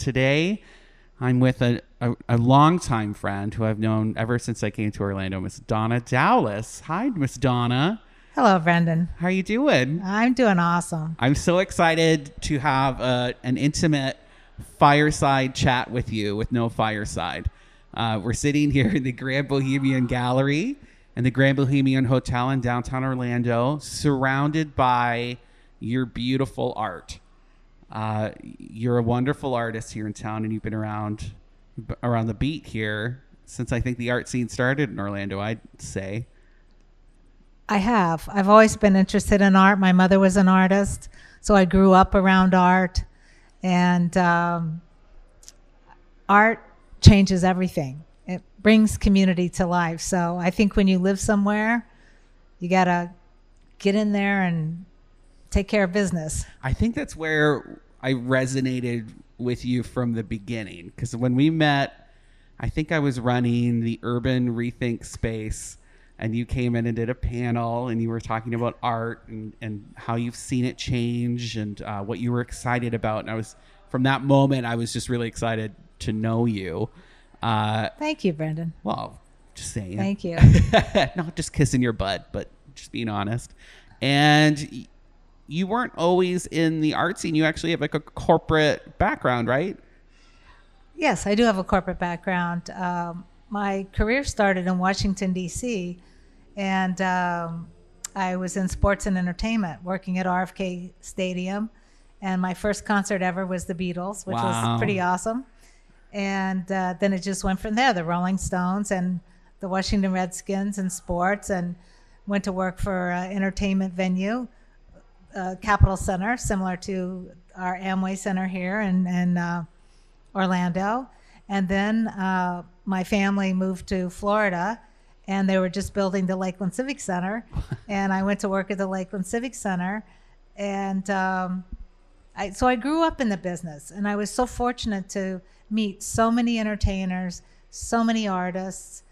Today, I'm with a, a, a longtime friend who I've known ever since I came to Orlando, Miss Donna Dowless. Hi, Miss Donna. Hello, Brendan. How are you doing? I'm doing awesome. I'm so excited to have uh, an intimate fireside chat with you with no fireside. Uh, we're sitting here in the Grand Bohemian Gallery and the Grand Bohemian Hotel in downtown Orlando, surrounded by your beautiful art. Uh, you're a wonderful artist here in town, and you've been around around the beat here since I think the art scene started in Orlando. I'd say. I have. I've always been interested in art. My mother was an artist, so I grew up around art, and um, art changes everything. It brings community to life. So I think when you live somewhere, you gotta get in there and take care of business. I think that's where I resonated with you from the beginning because when we met, I think I was running the urban rethink space and you came in and did a panel and you were talking about art and, and how you've seen it change and uh, what you were excited about. And I was, from that moment, I was just really excited to know you. Uh, Thank you, Brendan. well, just saying. Thank you. Not just kissing your butt, but just being honest. And you weren't always in the art scene. You actually have like a corporate background, right? Yes, I do have a corporate background. Um, my career started in Washington, D.C., and um, I was in sports and entertainment, working at RFK Stadium. And my first concert ever was the Beatles, which Wow. was pretty awesome. And uh, then it just went from there the Rolling Stones and the Washington Redskins and sports, and went to work for an entertainment venue, uh, Capitol Center, similar to our Amway Center here in, in uh, Orlando. And then uh, my family moved to Florida and they were just building the Lakeland Civic Center. and I went to work at the Lakeland Civic Center. And um, I, so I grew up in the business and I was so fortunate to meet so many entertainers, so many artists,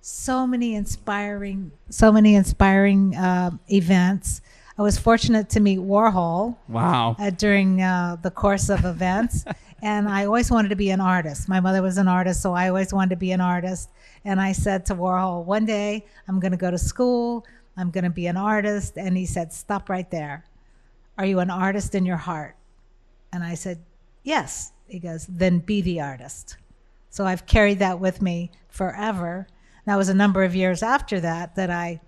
so many inspiring, so many inspiring uh, events. I was fortunate to meet Warhol Wow. uh, during uh, the course of events. and I always wanted to be an artist. My mother was an artist, so I always wanted to be an artist. And I said to Warhol, one day I'm going to go to school, I'm going to be an artist. And he said, Stop right there. Are you an artist in your heart? And I said, Yes. He goes, Then be the artist. So I've carried that with me forever. That was a number of years after that that I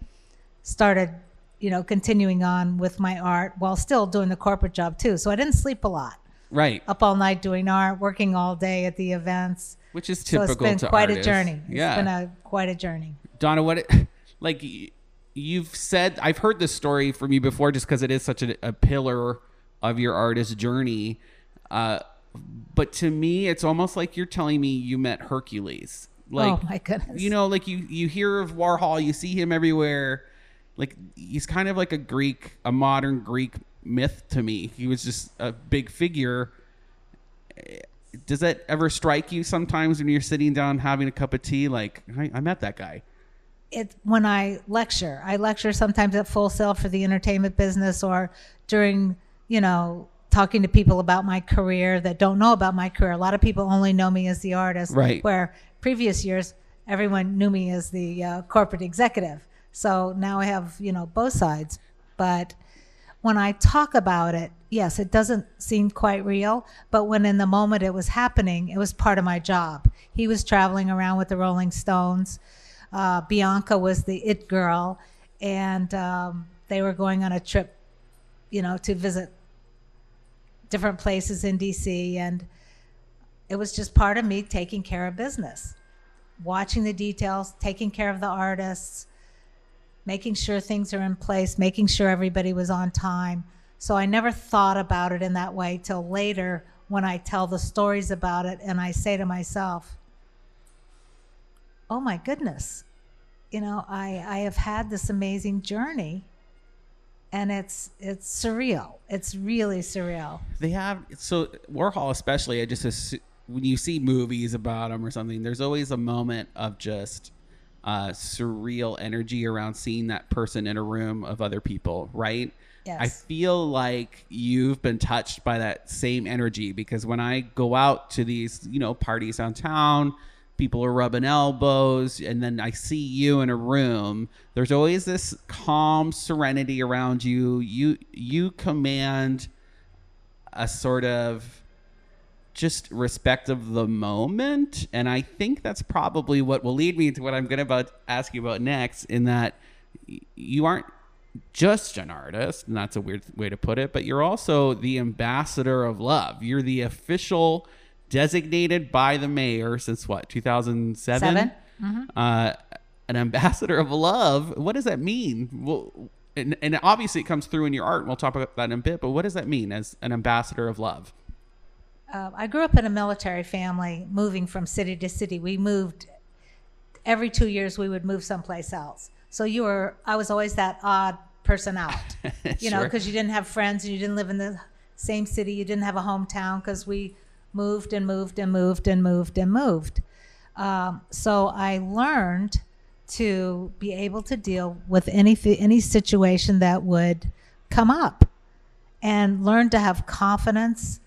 started, you know, continuing on with my art while still doing the corporate job too. So I didn't sleep a lot. Right. Up all night doing art, working all day at the events. Which is So typical it's been to quite a artists. journey. Yeah. It's been a quite a journey. Donna, what, it, like, you've said, I've heard this story from you before just because it is such a, a pillar of your artist journey. Uh, but to me, it's almost like you're telling me you met Hercules. Like, oh my goodness. you know, like you, you hear of Warhol, you see him everywhere. Like, he's kind of like a Greek, a modern Greek myth to me. He was just a big figure. Does that ever strike you sometimes when you're sitting down having a cup of tea? Like, I, I met that guy. it when I lecture. I lecture sometimes at Full Sail for the entertainment business or during, you know, talking to people about my career that don't know about my career. A lot of people only know me as the artist. Right. Where previous years, everyone knew me as the uh, corporate executive. So now I have, you know, both sides. But when I talk about it, yes, it doesn't seem quite real. But when in the moment it was happening, it was part of my job. He was traveling around with the Rolling Stones. Uh, Bianca was the it girl, and um, they were going on a trip, you know, to visit different places in DC. And it was just part of me taking care of business, watching the details, taking care of the artists, making sure things are in place, making sure everybody was on time. So I never thought about it in that way till later when I tell the stories about it and I say to myself, oh my goodness, you know, I, I have had this amazing journey and it's it's surreal. It's really surreal. They have so Warhol, especially. I just when you see movies about him or something, there's always a moment of just uh, surreal energy around seeing that person in a room of other people, right? Yes. I feel like you've been touched by that same energy because when I go out to these, you know, parties downtown, people are rubbing elbows, and then I see you in a room. There's always this calm serenity around you. You you command a sort of just respect of the moment, and I think that's probably what will lead me to what I'm going to about ask you about next. In that you aren't just an artist, and that's a weird way to put it, but you're also the ambassador of love. You're the official designated by the mayor since what 2007 Seven? uh, an ambassador of love what does that mean well, and, and obviously it comes through in your art and we'll talk about that in a bit but what does that mean as an ambassador of love Uh, I grew up in a military family, moving from city to city. We moved every two years. We would move someplace else. So you were, I was always that odd person out, you know, Sure. because you didn't have friends and you didn't live in the same city. You didn't have a hometown because we moved and moved and moved and moved and moved. Um, so I learned to be able to deal with any any situation that would come up, and learn to have confidence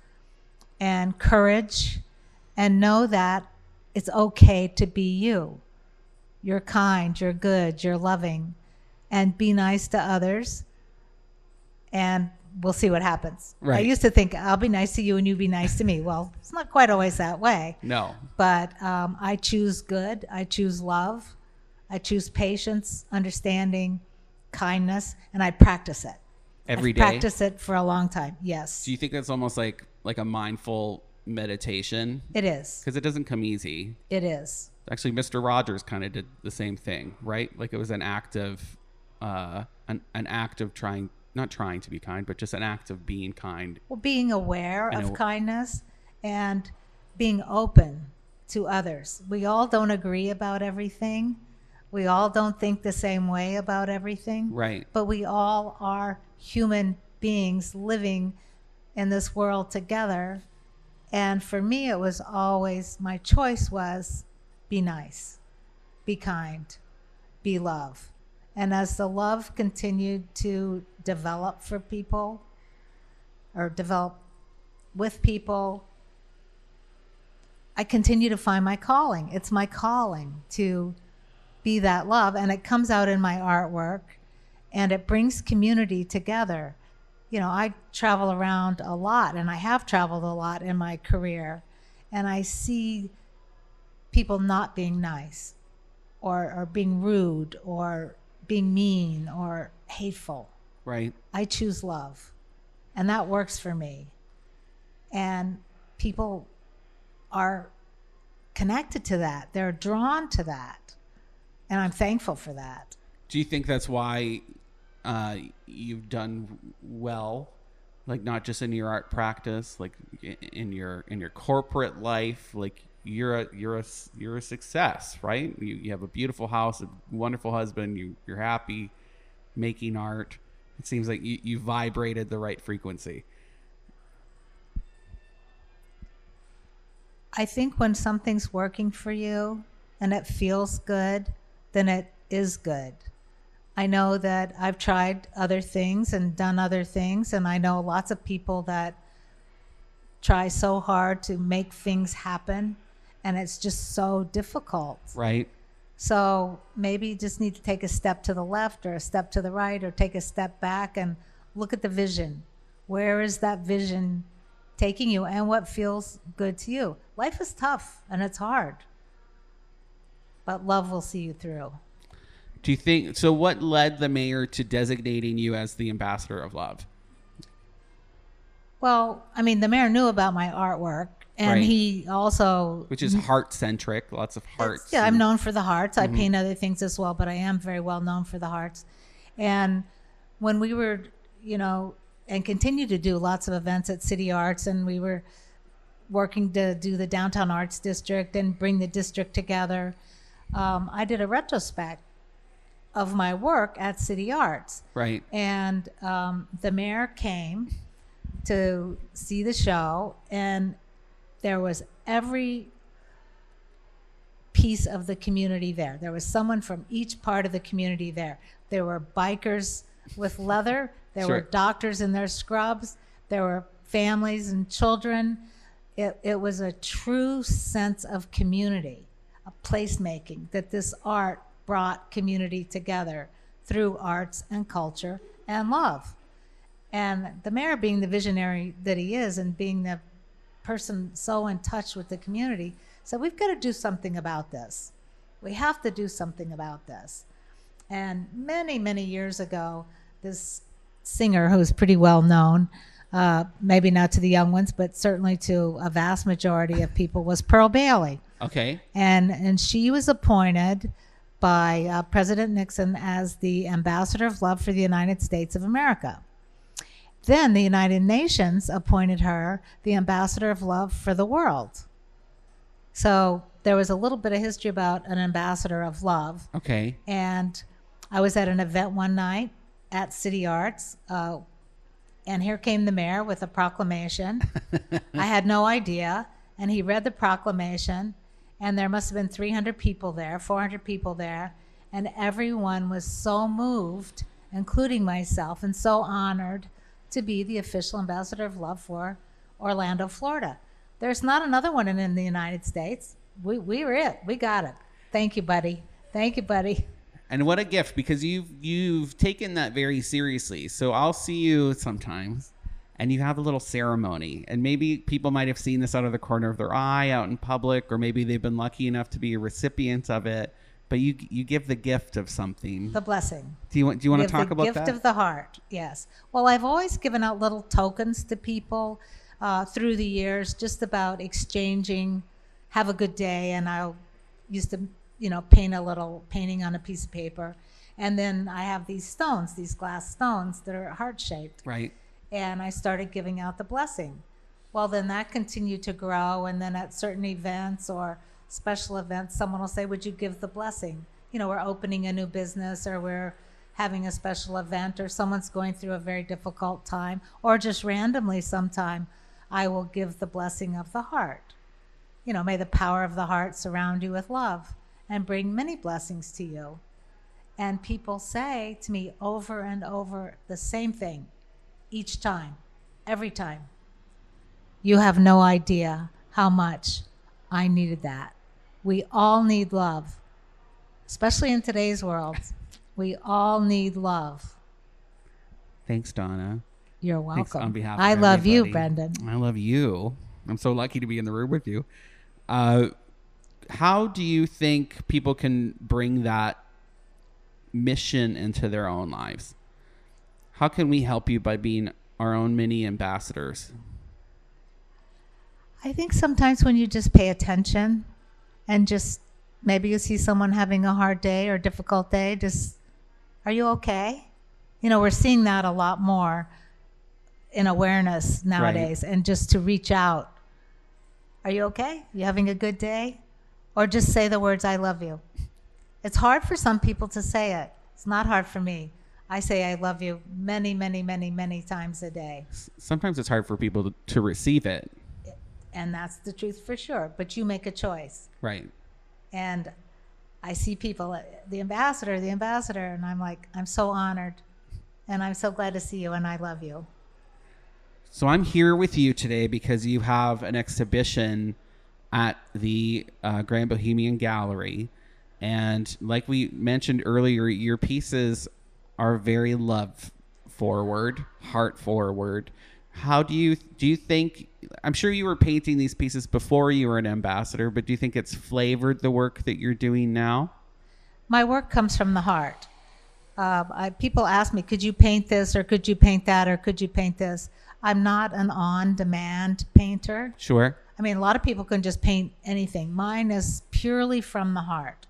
and courage and know that it's okay to be you. You're kind, you're good, you're loving, and be nice to others. And we'll see what happens. Right. I used to think I'll be nice to you and you be nice to me. Well, it's not quite always that way. no But um, I choose good. I choose love. I choose patience, understanding, kindness, and I practice it. Every I've day practiced it for a long time. Yes, do you think that's almost like like a mindful meditation it is. because it doesn't come easy It is. actually mr rogers kind of did the same thing right like it was an act of uh an, an act of trying not trying to be kind but just an act of being kind Well, being aware And of aw- kindness and being open to others. We all don't agree about everything. We all don't think the same way about everything. right But we all are human beings living in this world together. And for me, it was always my choice was be nice, be kind, be love. And as the love continued to develop for people or develop with people, I continue to find my calling. It's my calling to be that love. And it comes out in my artwork and it brings community together. You know, I travel around a lot and I have traveled a lot in my career, and I see people not being nice or, or being rude or being mean or hateful. right I choose love, and that works for me. And people are connected to that, they're drawn to that. And I'm thankful for that. Do you think that's why uh, you've done well, like not just in your art practice, like in your in your corporate life? Like you're a you're a you're a success, right? You, you have a beautiful house, a wonderful husband. You you're happy making art. It seems like you, you vibrated the right frequency. I think when something's working for you and it feels good, then it is good. I know that I've tried other things and done other things, and I know lots of people that try so hard to make things happen, and it's just so difficult. Right. So maybe you just need to take a step to the left or a step to the right or take a step back and look at the vision. Where is that vision taking you and what feels good to you? Life is tough and it's hard, but love will see you through. Do you think so? What led the mayor to designating you as the ambassador of love? Well, I mean, the mayor knew about my artwork and Right. he also Which is heart centric, lots of hearts. Mm-hmm. Yeah, I'm known for the hearts. I paint other things as well, but I am very well known for the hearts. And when we were, you know, and continue to do lots of events at City Arts, and we were working to do the downtown arts district and bring the district together, um, I did a retrospect of my work at City Arts. right. And um, the mayor came to see the show, and there was every piece of the community there. There was someone from each part of the community there. There were bikers with leather. There Sure. were doctors in their scrubs. There were families and children. It, it was a true sense of community, placemaking, that this art brought community together through arts and culture and love. And the mayor, being the visionary that he is and being the person so in touch with the community, said, We've got to do something about this. We have to do something about this. And many, many years ago, this singer who's pretty well known, uh, maybe not to the young ones, but certainly to a vast majority of people, was Pearl Bailey Okay. and and she was appointed by uh, President Nixon as the ambassador of love for the United States of America. Then the United Nations appointed her the ambassador of love for the world. So there was a little bit of history about an ambassador of love. Okay. And I was at an event one night at City Arts, uh, and here came the mayor with a proclamation. I had no idea, and he read the proclamation, and there must have been 300 people there, 400 people there, and everyone was so moved, including myself, and so honored to be the official ambassador of love for Orlando, Florida. There's not another one in, in the United States. We, we were it. We got it. Thank you, buddy. Thank you, buddy. And what a gift because you've you've taken that very seriously. So I'll see you sometimes and you have a little ceremony and maybe people might have seen this out of the corner of their eye out in public or maybe they've been lucky enough to be a recipient of it, but you you give the gift of something. The blessing. Do you want do you want to talk about gift that? Gift of the heart. Yes. Well, I've always given out little tokens to people uh, through the years, just about exchanging. Have a good day, and I'll used to, you know, paint a little painting on a piece of paper, and then I have these stones, these glass stones that are heart shaped, right. and I started giving out the blessing. Well, then that continued to grow, and then at certain events or special events, someone will say, Would you give the blessing? You know, we're opening a new business or we're having a special event or someone's going through a very difficult time, or just randomly sometime, I will give the blessing of the heart. You know, may the power of the heart surround you with love and bring many blessings to you. And people say to me over and over the same thing each time, every time. You have no idea how much I needed that. We all need love, especially in today's world. We all need love. Thanks, Donna. You're Thanks welcome. on behalf I of love you. Brendan. I love you. I'm so lucky to be in the room with you. Uh, how do you think people can bring that mission into their own lives? How can we help you by being our own mini ambassadors? I think sometimes when you just pay attention and just maybe you see someone having a hard day or difficult day, just, are you okay? You know, we're seeing that a lot more in awareness nowadays and just to reach out. Are you okay? You having a good day? Or just say the words, I love you. It's hard for some people to say it. It's not hard for me. I say I love you many, many, many, many times a day. Sometimes it's hard for people to, to receive it. And that's the truth for sure. But you make a choice. Right. and I see people, uh, the ambassador, the ambassador, and I'm like, I'm so honored, and I'm so glad to see you, and I love you. So I'm here with you today because you have an exhibition at the uh, Grand Bohemian Gallery. And like we mentioned earlier, your pieces are very love forward, heart forward. How do you do you think I'm sure you were painting these pieces before you were an ambassador, but do you think it's flavored the work that you're doing now? My work comes from the heart. Uh, I, people ask me, could you paint this, or could you paint that, or could you paint this? I'm not an on demand painter. Sure. I mean, a lot of people can just paint anything. Mine is purely from the heart.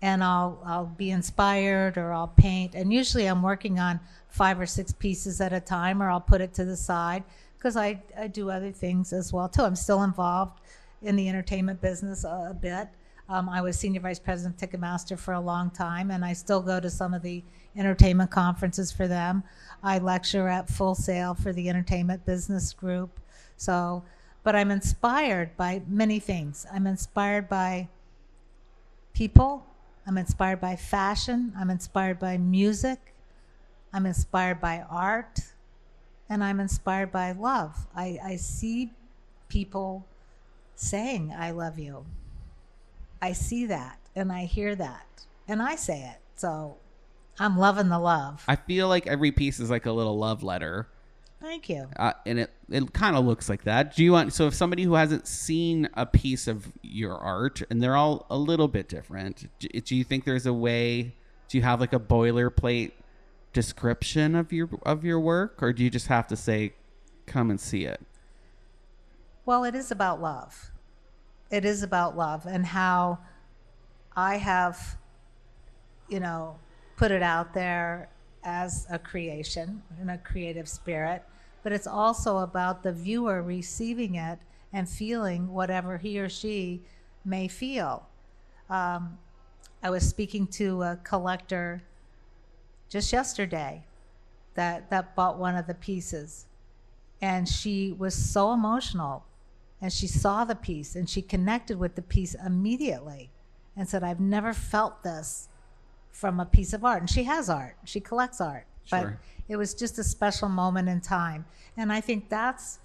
And I'll I'll be inspired or I'll paint. And usually I'm working on five or six pieces at a time or I'll put it to the side because I, I do other things as well too. I'm still involved in the entertainment business a, a bit. Um, I was senior vice president of Ticketmaster for a long time, and I still go to some of the entertainment conferences for them. I lecture at Full Sail for the entertainment business group. So, but I'm inspired by many things. I'm inspired by people. I'm inspired by fashion. I'm inspired by music. I'm inspired by art and I'm inspired by love. I, I see people saying, I love you. I see that and I hear that and I say it. So I'm loving the love. I feel like every piece is like a little love letter. Thank you. Uh, and it, it kind of looks like that. Do you want so if somebody who hasn't seen a piece of your art and they're all a little bit different, do, do you think there's a way? Do you have like a boilerplate description of your of your work, or do you just have to say, "Come and see it"? Well, it is about love. It is about love and how I have, you know, put it out there as a creation in a creative spirit, but it's also about the viewer receiving it and feeling whatever he or she may feel. Um, I was speaking to a collector just yesterday that, that bought one of the pieces, and she was so emotional. And she saw the piece and she connected with the piece immediately and said, I've never felt this from a piece of art. And she has art, she collects art. Sure. But it was just a special moment in time. And I think that's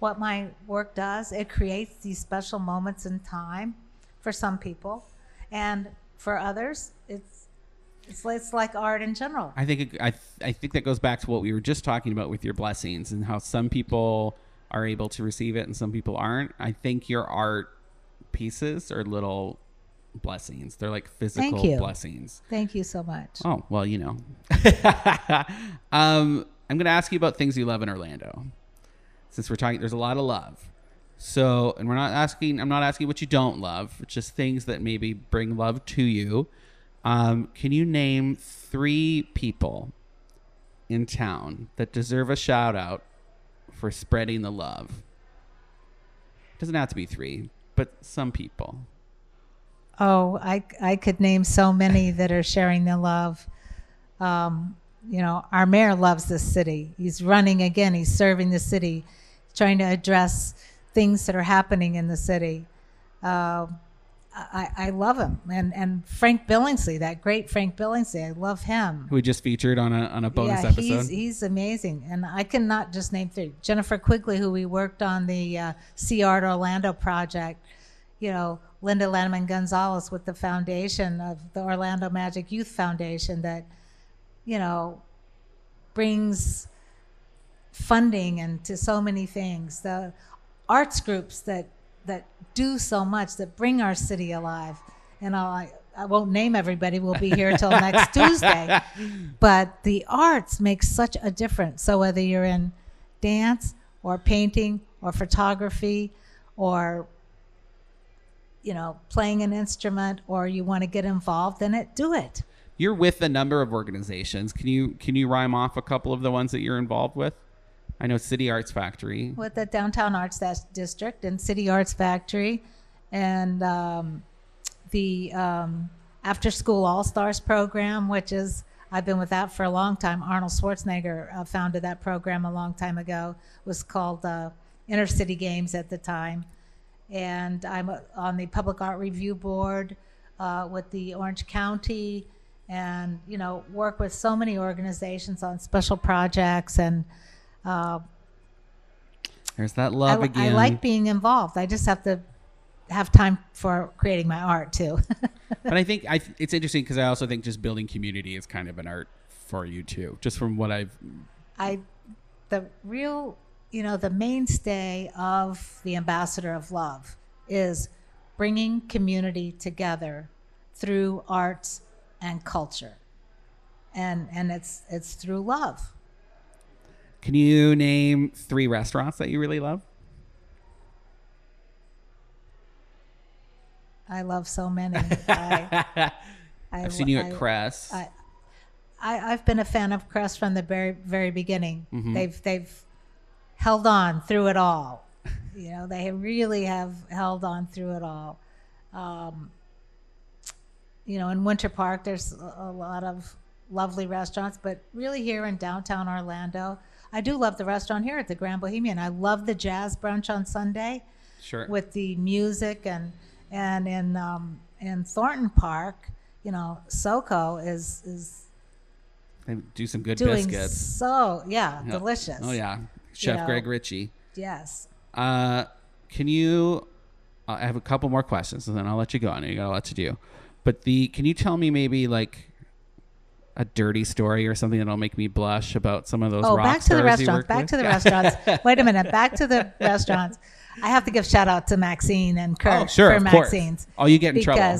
what my work does. It creates these special moments in time for some people. And for others, it's it's, it's like art in general. I think it, I th- I think that goes back to what we were just talking about with your blessings and how some people are able to receive it and some people aren't. I think your art pieces are little blessings. They're like physical you. blessings. Thank you so much. Oh, well, you know. um, I'm going to ask you about things you love in Orlando. Since we're talking, there's a lot of love. So, and we're not asking, I'm not asking what you don't love, it's just things that maybe bring love to you. Um, can you name three people in town that deserve a shout out for spreading the love? Doesn't have to be three, but some people. Oh, I, I could name so many that are sharing the love. Um, you know, our mayor loves this city. He's running again. He's serving the city, trying to address things that are happening in the city. Uh, I, I love him, and and Frank Billingsley, that great Frank Billingsley, I love him. Who we just featured on a on a bonus yeah, episode. he's he's amazing, and I cannot just name three. Jennifer Quigley, who we worked on the uh, See Art Orlando project. You know, Linda Landman Gonzalez with the foundation of the Orlando Magic Youth Foundation that, you know, brings funding and to so many things. The arts groups that that do so much that bring our city alive. And I I won't name everybody. We'll be here till next Tuesday. But the arts make such a difference. So whether you're in dance or painting or photography or you know, playing an instrument or you want to get involved in it, do it. You're with a number of organizations. Can you can you rhyme off a couple of the ones that you're involved with? I know City Arts Factory. With the Downtown Arts District and City Arts Factory and um, the um, After School All Stars program, which is I've been with that for a long time. Arnold Schwarzenegger uh, founded that program a long time ago. It was called uh, Inner City Games at the time and I'm on the Public Art Review Board uh, with the Orange County, and you know work with so many organizations on special projects and. Uh, There's that love I, again. I like being involved. I just have to have time for creating my art too. but I think I, it's interesting because I also think just building community is kind of an art for you too. Just from what I've, I, the real you know, the mainstay of the Ambassador of Love is bringing community together through arts and culture. And, and it's, it's through love. Can you name three restaurants that you really love? I love so many. I, have seen you at I, Crest. I, I, have been a fan of Crest from the very, very beginning. Mm-hmm. They've, they've held on through it all. you know, they really have held on through it all. Um, you know, in Winter Park, there's a, lot of lovely restaurants, but really here in downtown Orlando, I do love the restaurant here at the Grand Bohemian. I love the jazz brunch on Sunday sure. with the music and and in um, in Thornton Park, you know, SoCo is is They do some good doing biscuits. so yeah, Yep. delicious. Oh yeah, Chef know. Greg Richie. Yes. Uh, can you? I have a couple more questions, and then I'll let you go. I know you got a lot to do, but the can you tell me maybe like a dirty story or something that'll make me blush about some of those? Oh, back to the restaurants. Back with? to the restaurants. Wait a minute. Back to the restaurants. I have to give shout out to Maxine and Kurt Oh, sure, for of course. Maxine's. Oh, you get in trouble.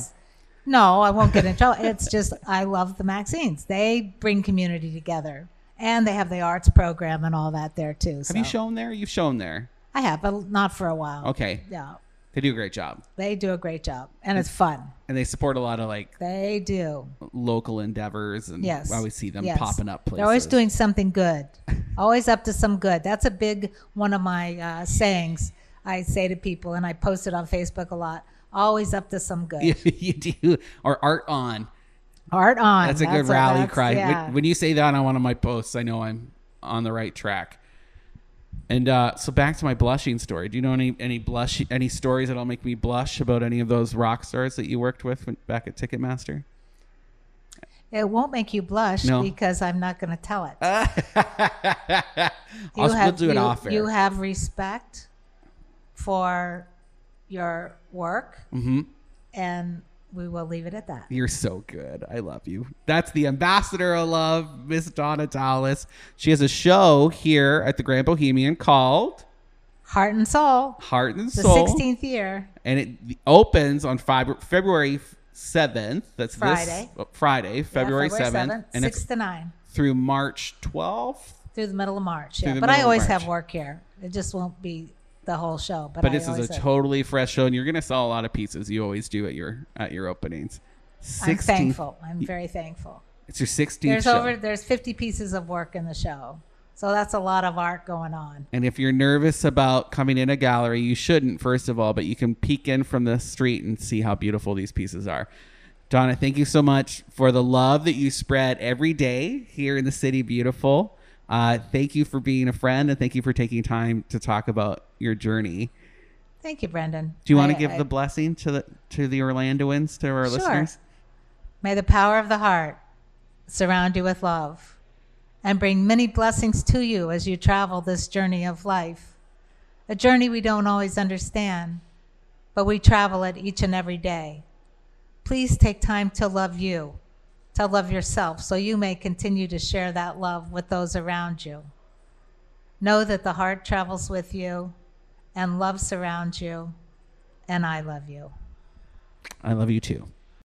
no, I won't get in trouble. It's just I love the Maxines. They bring community together, and they have the arts program and all that there too. Have you shown there? You've shown there. I have, but not for a while. Okay, Yeah, they do a great job, they do a great job, and it's fun. and they support a lot of like They do. local endeavors, and Yes. I always see them Yes. popping up places. They're always doing something good. always up to some good. That's a big one of my uh, sayings. I say to people, and I post it on Facebook a lot. Always up to some good. you do, or art on. Art on. That's a good rally that's- cry. When- yeah. When, you say that on one of my posts, I know I'm on the right track. And uh, so back to my blushing story. Do you know any any blush any stories that'll make me blush about any of those rock stars that you worked with when, back at Ticketmaster? It won't make you blush No. because I'm not going to tell it. I'll, we'll have, do it you, off air. you have respect for your work, hmm and we will leave it at that. You're so good. I love you. That's the ambassador of love, Miss Donna Dallas. She has a show here at the Grand Bohemian called Heart and soul. Heart and The Soul. 16th year. and it opens on February seventh. That's Friday. This, Friday, Yeah, February seventh, 7th, and 6 to 9 through March twelfth. through the middle of March. Yeah, but I always have work here. It just won't be the whole show. But, But this is a totally fresh show, and you're gonna sell a lot of pieces. You always do at your at your openings. I'm thankful. I'm very thankful. It's your 16th There's show. over there's 50 pieces of work in the show, so that's a lot of art going on. And if you're nervous about coming in a gallery, you shouldn't, first of all, but you can peek in from the street and see how beautiful these pieces are. Donna, thank you so much for the love that you spread every day here in the city. Beautiful. Uh, thank you for being a friend and thank you for taking time to talk about your journey. Thank you, Brendan. Do you want I- to give I- the blessing to the to the Orlandoans, to our Sure. listeners? May the power of the heart surround you with love and bring many blessings to you as you travel this journey of life. A journey we don't always understand, but we travel it each and every day. Please take time to love you, to love yourself, so you may continue to share that love with those around you. Know that the heart travels with you and love surrounds you, and I love you. I love you too.